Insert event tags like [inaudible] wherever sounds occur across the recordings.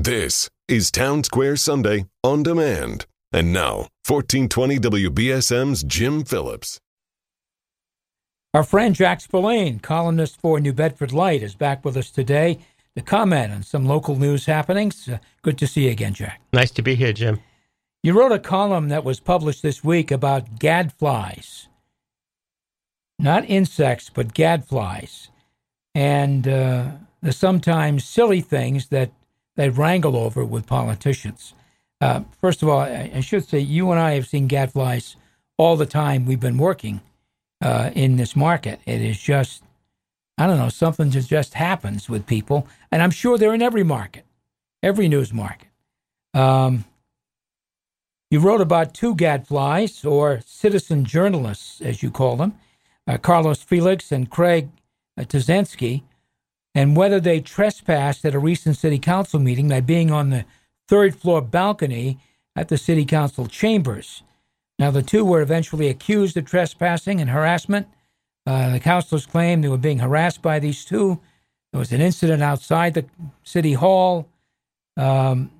This is Town Square Sunday on demand. And now, 1420 WBSM's Jim Phillips. Our friend Jack Spillane, columnist for New Bedford Light, is back with us today to comment on some local news happenings. Uh, good to see you again, Jack. Nice to be here, Jim. You wrote a column that was published this week about gadflies. Not insects, but gadflies. And uh, the sometimes silly things that they wrangle over with politicians. Uh, first of all, I, should say you and I have seen gadflies all the time we've been working uh, in this market. It is just, I don't know, something that just happens with people. And I'm sure they're in every market, every news market. Um, you wrote about two gadflies, or citizen journalists, as you call them, uh, Carlos Felix and Craig uh, Tazansky, and whether they trespassed at a recent city council meeting by being on the third floor balcony at the city council chambers. Now, the two were eventually accused of trespassing and harassment. Uh, the councilors claimed they were being harassed by these two. There was an incident outside the city hall. Um,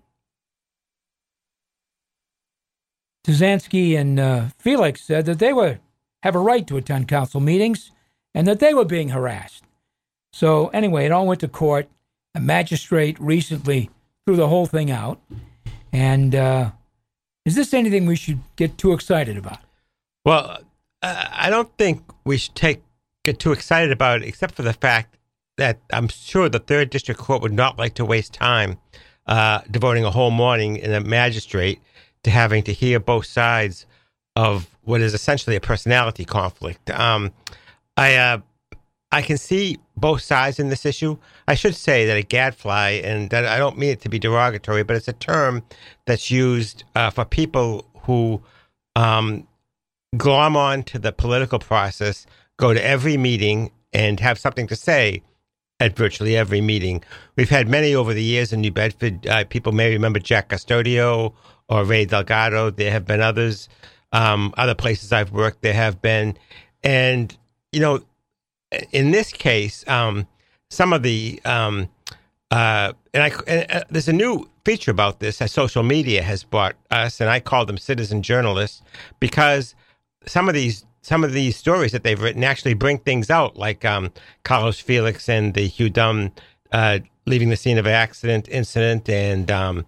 Tazansky and uh, Felix said that they were have a right to attend council meetings and that they were being harassed. So, anyway, it all went to court. A magistrate recently threw the whole thing out. And uh, is this anything we should get too excited about? Well, I don't think we should take get too excited about it, except for the fact that I'm sure the third district court would not like to waste time uh, devoting a whole morning in a magistrate to having to hear both sides of what is essentially a personality conflict. Um, I uh, I can see both sides in this issue. I should say that a gadfly, and that I don't mean it to be derogatory, but it's a term that's used uh, for people who um, glom on to the political process, go to every meeting, and have something to say at virtually every meeting. We've had many over the years in New Bedford. Uh, people may remember Jack Custodio or Ray Delgado. There have been others, um, other places I've worked. There have been, and you know, in this case, um, some of the um, uh, and I and, uh, there's a new feature about this that social media has brought us, and I call them citizen journalists because some of these some of these stories that they've written actually bring things out, like um, Carlos Felix and the Hugh Dunn uh, leaving the scene of an accident incident, and um,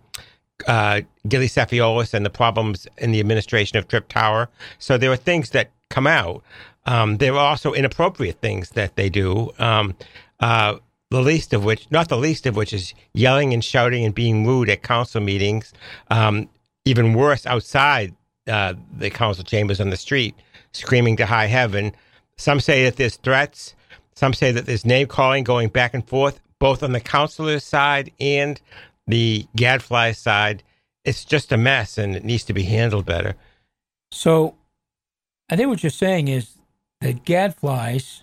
uh, Gilly Cephiolis and the problems in the administration of Tripp Tower. So there are things that come out. Um, there are also inappropriate things that they do. Um, uh, the least of which, not the least of which, is yelling and shouting and being rude at council meetings. Um, even worse, outside uh, the council chambers on the street, screaming to high heaven. Some say that there's threats. Some say that there's name calling going back and forth, both on the councilor's side and the gadfly side. It's just a mess, and it needs to be handled better. So, I think what you're saying is that gadflies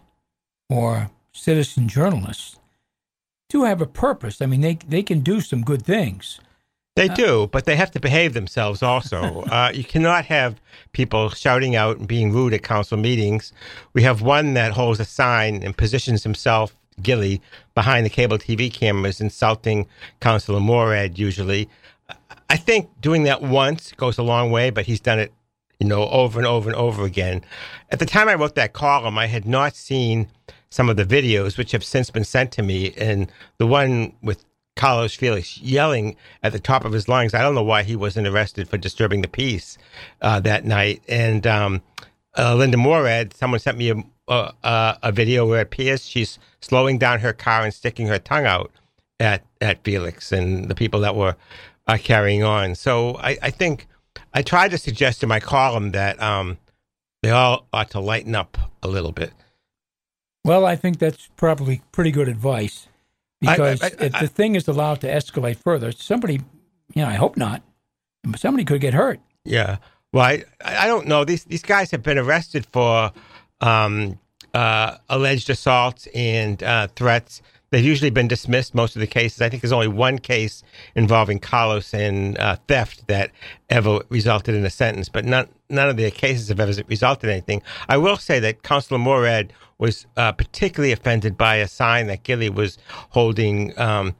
or citizen journalists do have a purpose. I mean, they they can do some good things. They uh, do, but they have to behave themselves also. [laughs] uh, you cannot have people shouting out and being rude at council meetings. We have one that holds a sign and positions himself, Gilly, behind the cable TV cameras, insulting Councilor Morad usually. I think doing that once goes a long way, but he's done it you know, over and over and over again. At the time I wrote that column, I had not seen some of the videos, which have since been sent to me. And the one with Carlos Felix yelling at the top of his lungs, I don't know why he wasn't arrested for disturbing the peace uh, that night. And um, uh, Linda Morad, someone sent me a, a, a video where it appears she's slowing down her car and sticking her tongue out at, at Felix and the people that were uh, carrying on. So I, I think I tried to suggest in my column that um, they all ought to lighten up a little bit. Well, I think that's probably pretty good advice because I, I, I, if the thing is allowed to escalate further, somebody, you know, I hope not, somebody could get hurt. Yeah. Well, I, I don't know. These these guys have been arrested for um, uh, alleged assaults and uh, threats They've usually been dismissed, most of the cases. I think there's only one case involving Carlos and uh, theft that ever resulted in a sentence, but none, none of the cases have ever resulted in anything. I will say that Councilor Morad was uh, particularly offended by a sign that Gilly was holding. Um,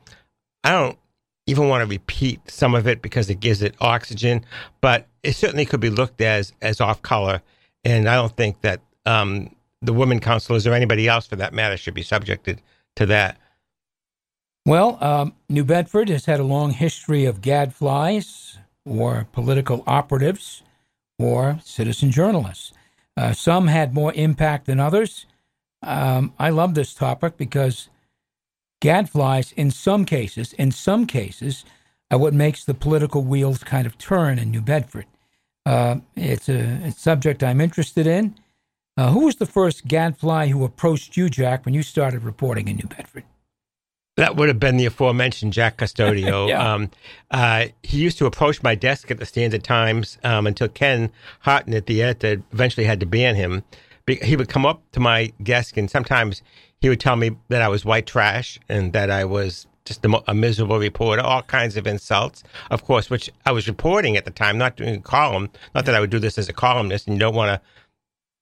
I don't even want to repeat some of it because it gives it oxygen, but it certainly could be looked as as off color. And I don't think that um, the women councilors or anybody else, for that matter, should be subjected to that. Well, um, New Bedford has had a long history of gadflies or political operatives or citizen journalists. Uh, some had more impact than others. Um, I love this topic because gadflies, in some cases, in some cases, are what makes the political wheels kind of turn in New Bedford. Uh, it's, a, a, subject I'm interested in. Uh, who was the first gadfly who approached you, Jack, when you started reporting in New Bedford? That would have been the aforementioned Jack Custodio. [laughs] yeah. um, uh, he used to approach my desk at the Standard Times um, until Ken Hartnett, the editor, eventually had to ban him. He would come up to my desk, and sometimes he would tell me that I was white trash and that I was just a, a, miserable reporter, all kinds of insults, of course, which I was reporting at the time, not doing a column. Not that I would do this as a columnist, and you don't want to,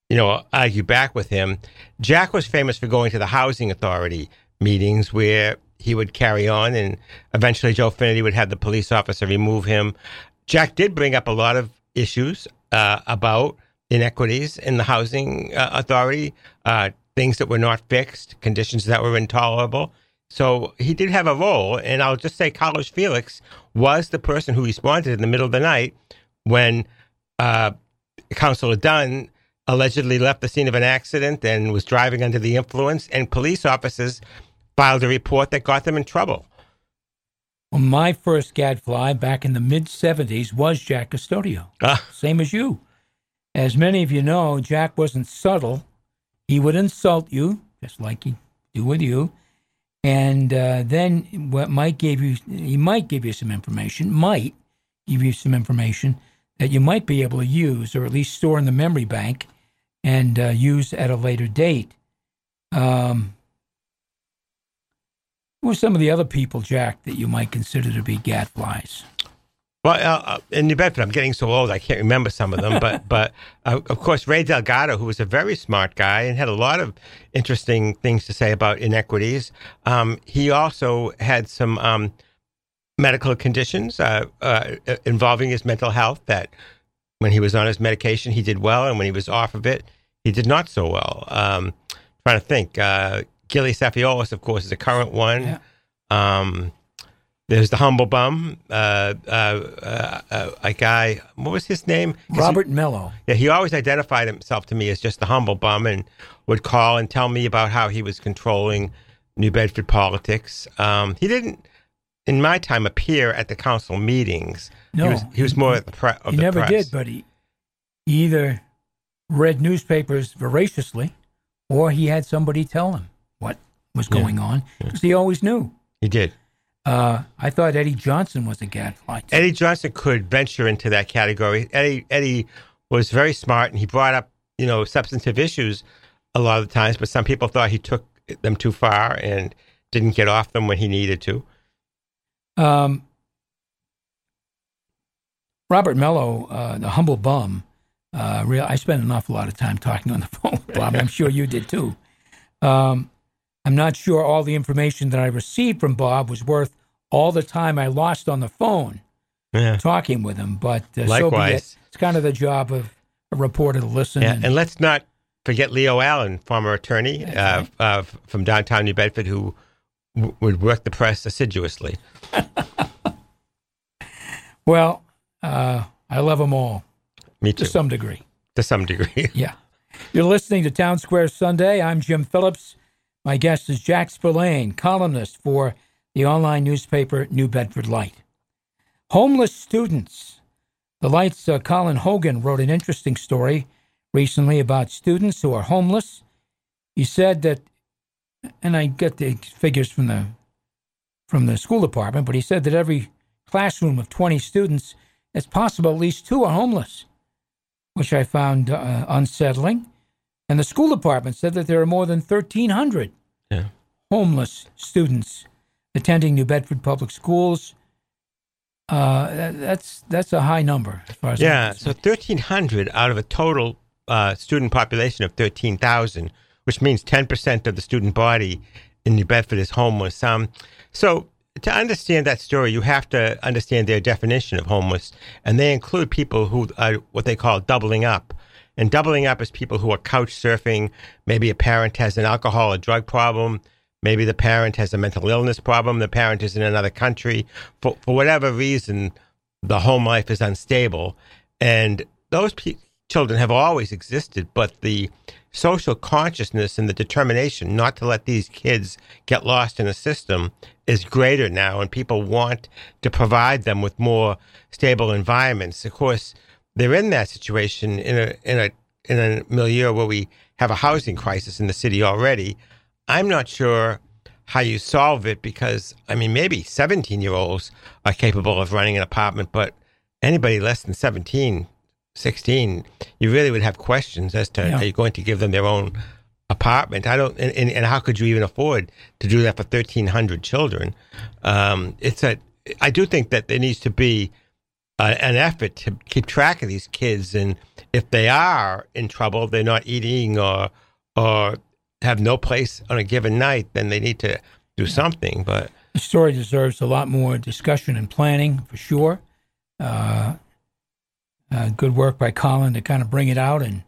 you know, argue back with him. Jack was famous for going to the housing authority meetings where he would carry on, and eventually Joe Finnerty would have the police officer remove him. Jack did bring up a lot of issues uh, about inequities in the housing uh, authority, uh, things that were not fixed, conditions that were intolerable. So he did have a role, and I'll just say Carlos Felix was the person who responded in the middle of the night when uh, Councilor Dunn allegedly left the scene of an accident and was driving under the influence, and police officers filed a report that got them in trouble. Well, my first gadfly back in the mid 70s was Jack Custodio, uh. same as you. As many of you know, Jack wasn't subtle. He would insult you, just like he do with you. And uh, then what might give you, he might give you some information, might give you some information that you might be able to use or at least store in the memory bank and uh, use at a later date. Um, who are some of the other people, Jack, that you might consider to be gadflies? Well, uh, in New Bedford, I'm getting so old I can't remember some of them. But, [laughs] but uh, of course, Ray Delgado, who was a very smart guy and had a lot of interesting things to say about inequities. Um, he also had some um, medical conditions uh, uh, involving his mental health. That when he was on his medication, he did well, and when he was off of it, he did not so well. Um, trying to think. Uh, Gilly Safiolis, of course, is a current one. Yeah. Um, there's the humble bum, uh, uh, uh, uh a guy. What was his name? Robert he, Mello. Yeah, he always identified himself to me as just the humble bum, and would call and tell me about how he was controlling New Bedford politics. Um, he didn't, in my time, appear at the council meetings. No, he was, he was more at the pre- He never press. did, but he, he either read newspapers voraciously, or he had somebody tell him what was going yeah. on because yeah. he always knew. He did. Uh, I thought Eddie Johnson was a gadfly. Too. Eddie Johnson could venture into that category. Eddie Eddie was very smart, and he brought up you know substantive issues a lot of the times, but some people thought he took them too far and didn't get off them when he needed to. Um, Robert Mello, uh, the humble bum. Uh, real, I spent an awful lot of time talking on the [laughs] phone, with Bob. I'm sure you did too. Um, I'm not sure all the information that I received from Bob was worth all the time I lost on the phone yeah. talking with him, but uh. So it. It's kind of the job of a reporter to listen. Yeah, and, and let's not forget Leo Allen, former attorney uh, uh, from downtown New Bedford, who w- would work the press assiduously. [laughs] well, uh, I love them all. Me too. To some degree. To some degree. [laughs] yeah. You're listening to Town Square Sunday. I'm Jim Phillips. My guest is Jack Spillane, columnist for the online newspaper New Bedford Light. Homeless students. The Light's uh, Colin Hogan wrote an interesting story recently about students who are homeless. He said that, and I get the figures from the from the school department, but he said that every classroom of 20 students, it's possible at least two are homeless, which I found uh, unsettling. And the school department said that there are more than 1,300 yeah. homeless students attending New Bedford public schools. Uh, that's that's a high number as far as yeah. So 1,300 out of a total uh, student population of 13,000, which means 10% of the student body in New Bedford is homeless. Um, so to understand that story, you have to understand their definition of homeless, and they include people who are what they call doubling up. And doubling up is people who are couch surfing. Maybe a parent has an alcohol or drug problem. Maybe the parent has a mental illness problem. The parent is in another country. For, for whatever reason, the home life is unstable. And those pe- children have always existed, but the social consciousness and the determination not to let these kids get lost in the system is greater now, and people want to provide them with more stable environments. Of course, they're in that situation in a in a in a milieu where we have a housing crisis in the city already. I'm not sure how you solve it because I mean maybe 17 year olds are capable of running an apartment, but anybody less than 17 16, you really would have questions as to yeah. are you going to give them their own apartment? I don't, and, and, and, how could you even afford to do that for 1,300 children? Um, it's a, I do think that there needs to be uh, an effort to keep track of these kids, and if they are in trouble, they're not eating or or have no place on a given night, then they need to do something. But the story deserves a lot more discussion and planning for sure. Uh, uh, good work by Colin to kind of bring it out and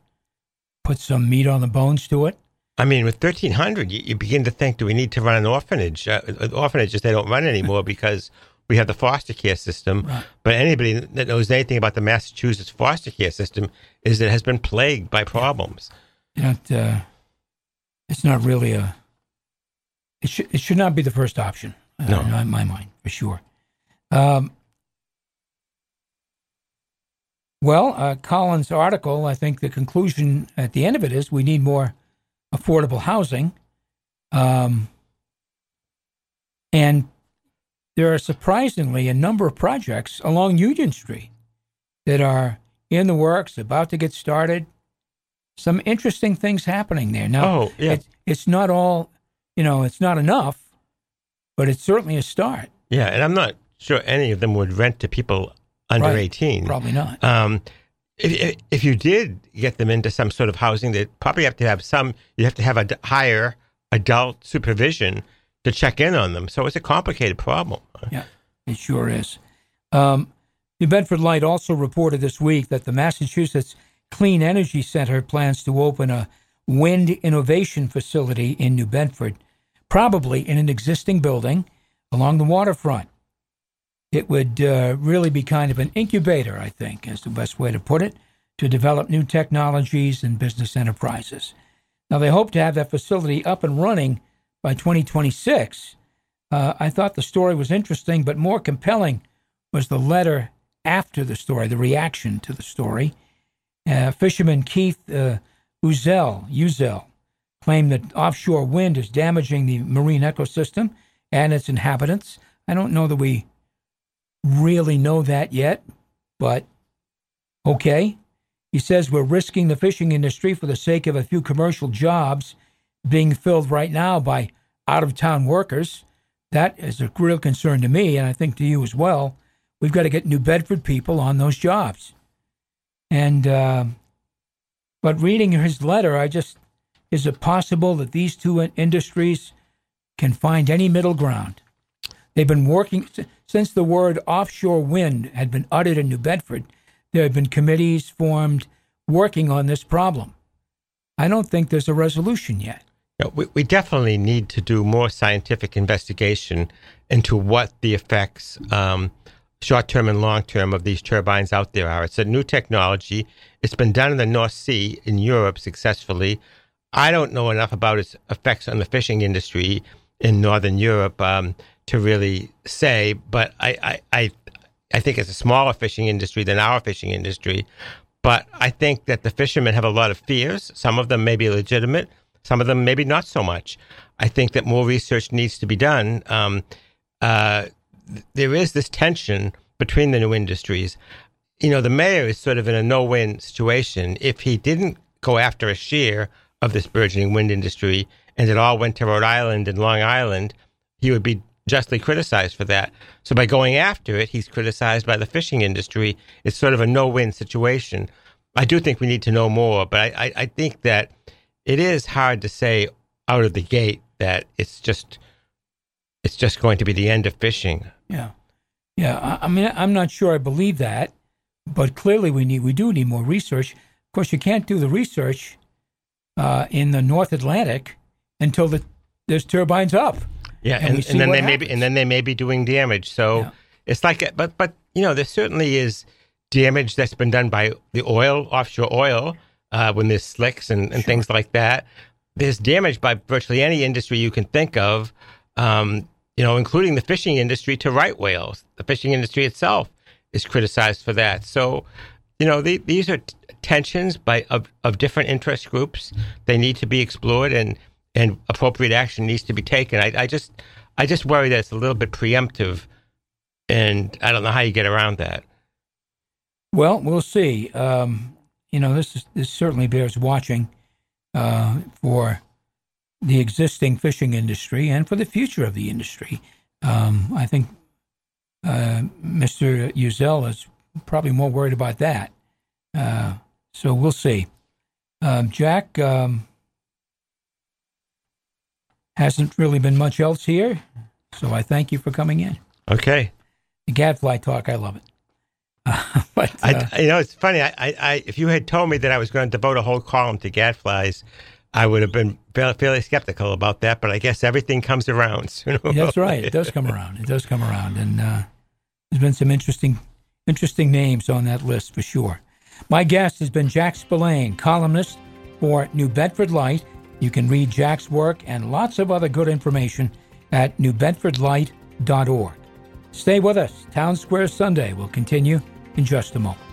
put some meat on the bones to it. I mean, with 1,300, you, you begin to think, do we need to run an orphanage? Uh, orphanages, they don't run anymore [laughs] because we have the foster care system. Right. But anybody that knows anything about the Massachusetts foster care system is that it has been plagued by problems. Know, uh, it's not really a, it, should it should not be the first option, uh, no. in my mind, for sure. Um, well, uh, Colin's article, I think the conclusion at the end of it is we need more affordable housing. Um, and there are surprisingly a number of projects along Union Street that are in the works, about to get started. Some interesting things happening there. Now, oh, yeah. it's, it's not all, you know, it's not enough, but it's certainly a start. Yeah, and I'm not sure any of them would rent to people under right. 18. Probably not. Um, if, if you did get them into some sort of housing, they probably have to have some, you have to have a higher adult supervision to check in on them. So it's a complicated problem. Yeah, it sure is. Um, New Bedford Light also reported this week that the Massachusetts Clean Energy Center plans to open a wind innovation facility in New Bedford, probably in an existing building along the waterfront. It would uh, really be kind of an incubator, I think, is the best way to put it, to develop new technologies and business enterprises. Now, they hope to have that facility up and running by 2026. Uh, I thought the story was interesting, but more compelling was the letter after the story, the reaction to the story. Uh, fisherman Keith uh, Uzel, Uzel claimed that offshore wind is damaging the marine ecosystem and its inhabitants. I don't know that we really know that yet, but okay. He says we're risking the fishing industry for the sake of a few commercial jobs being filled right now by out of town workers. That is a real concern to me, and I think to you as well. We've got to get New Bedford people on those jobs. And, uh, but reading his letter, I just, is it possible that these two industries can find any middle ground? They've been working since the word offshore wind had been uttered in New Bedford. There have been committees formed working on this problem. I don't think there's a resolution yet. No, we, we definitely need to do more scientific investigation into what the effects, um, short term and long term, of these turbines out there are. It's a new technology. It's been done in the North Sea in Europe successfully. I don't know enough about its effects on the fishing industry in Northern Europe. Um, to really say, but I, I, I, I think it's a smaller fishing industry than our fishing industry. But I think that the fishermen have a lot of fears. Some of them may be legitimate, some of them maybe not so much. I think that more research needs to be done. Um, uh, there is this tension between the new industries. You know, the mayor is sort of in a no win situation. If he didn't go after a share of this burgeoning wind industry and it all went to Rhode Island and Long Island, he would be justly criticized for that. So by going after it, he's criticized by the fishing industry. It's sort of a no-win situation. I do think we need to know more, but I, I, I think that it is hard to say out of the gate that it's just it's just going to be the end of fishing. Yeah, yeah. I, I mean, I'm not sure I believe that, but clearly we need we do need more research. Of course, you can't do the research uh, in the North Atlantic until the, there's turbines up. Yeah, And and, and then they may be, and then they may be doing damage. So Yeah. it's like, but but you know, there certainly is damage that's been done by the oil, offshore oil, uh, when there's slicks and, and things like that. There's damage by virtually any industry you can think of, um, you know, including the fishing industry to right whales. The fishing industry itself is criticized for that. So, you know, the, these are t- tensions by of, of different interest groups. They need to be explored, and and appropriate action needs to be taken. I, I just I just worry that it's a little bit preemptive, and I don't know how you get around that. Well, we'll see. Um, you know, this is, this certainly bears watching uh, for the existing fishing industry and for the future of the industry. Um, I think uh, Mr. Uzel is probably more worried about that. Uh, so we'll see. Um, Jack, um, hasn't really been much else here, so I thank you for coming in. Okay, The gadfly talk, I love it. [laughs] but uh, I, you know it's funny. I, I, if you had told me that I was going to devote a whole column to gadflies, I would have been fairly, fairly skeptical about that. But I guess everything comes around [laughs] sooner That's right. It does come around. It does come around, and uh, there's been some interesting, interesting names on that list for sure. My guest has been Jack Spillane, columnist for New Bedford Light. You can read Jack's work and lots of other good information at newbedfordlight.org. Stay with us. Town Square Sunday will continue in just a moment.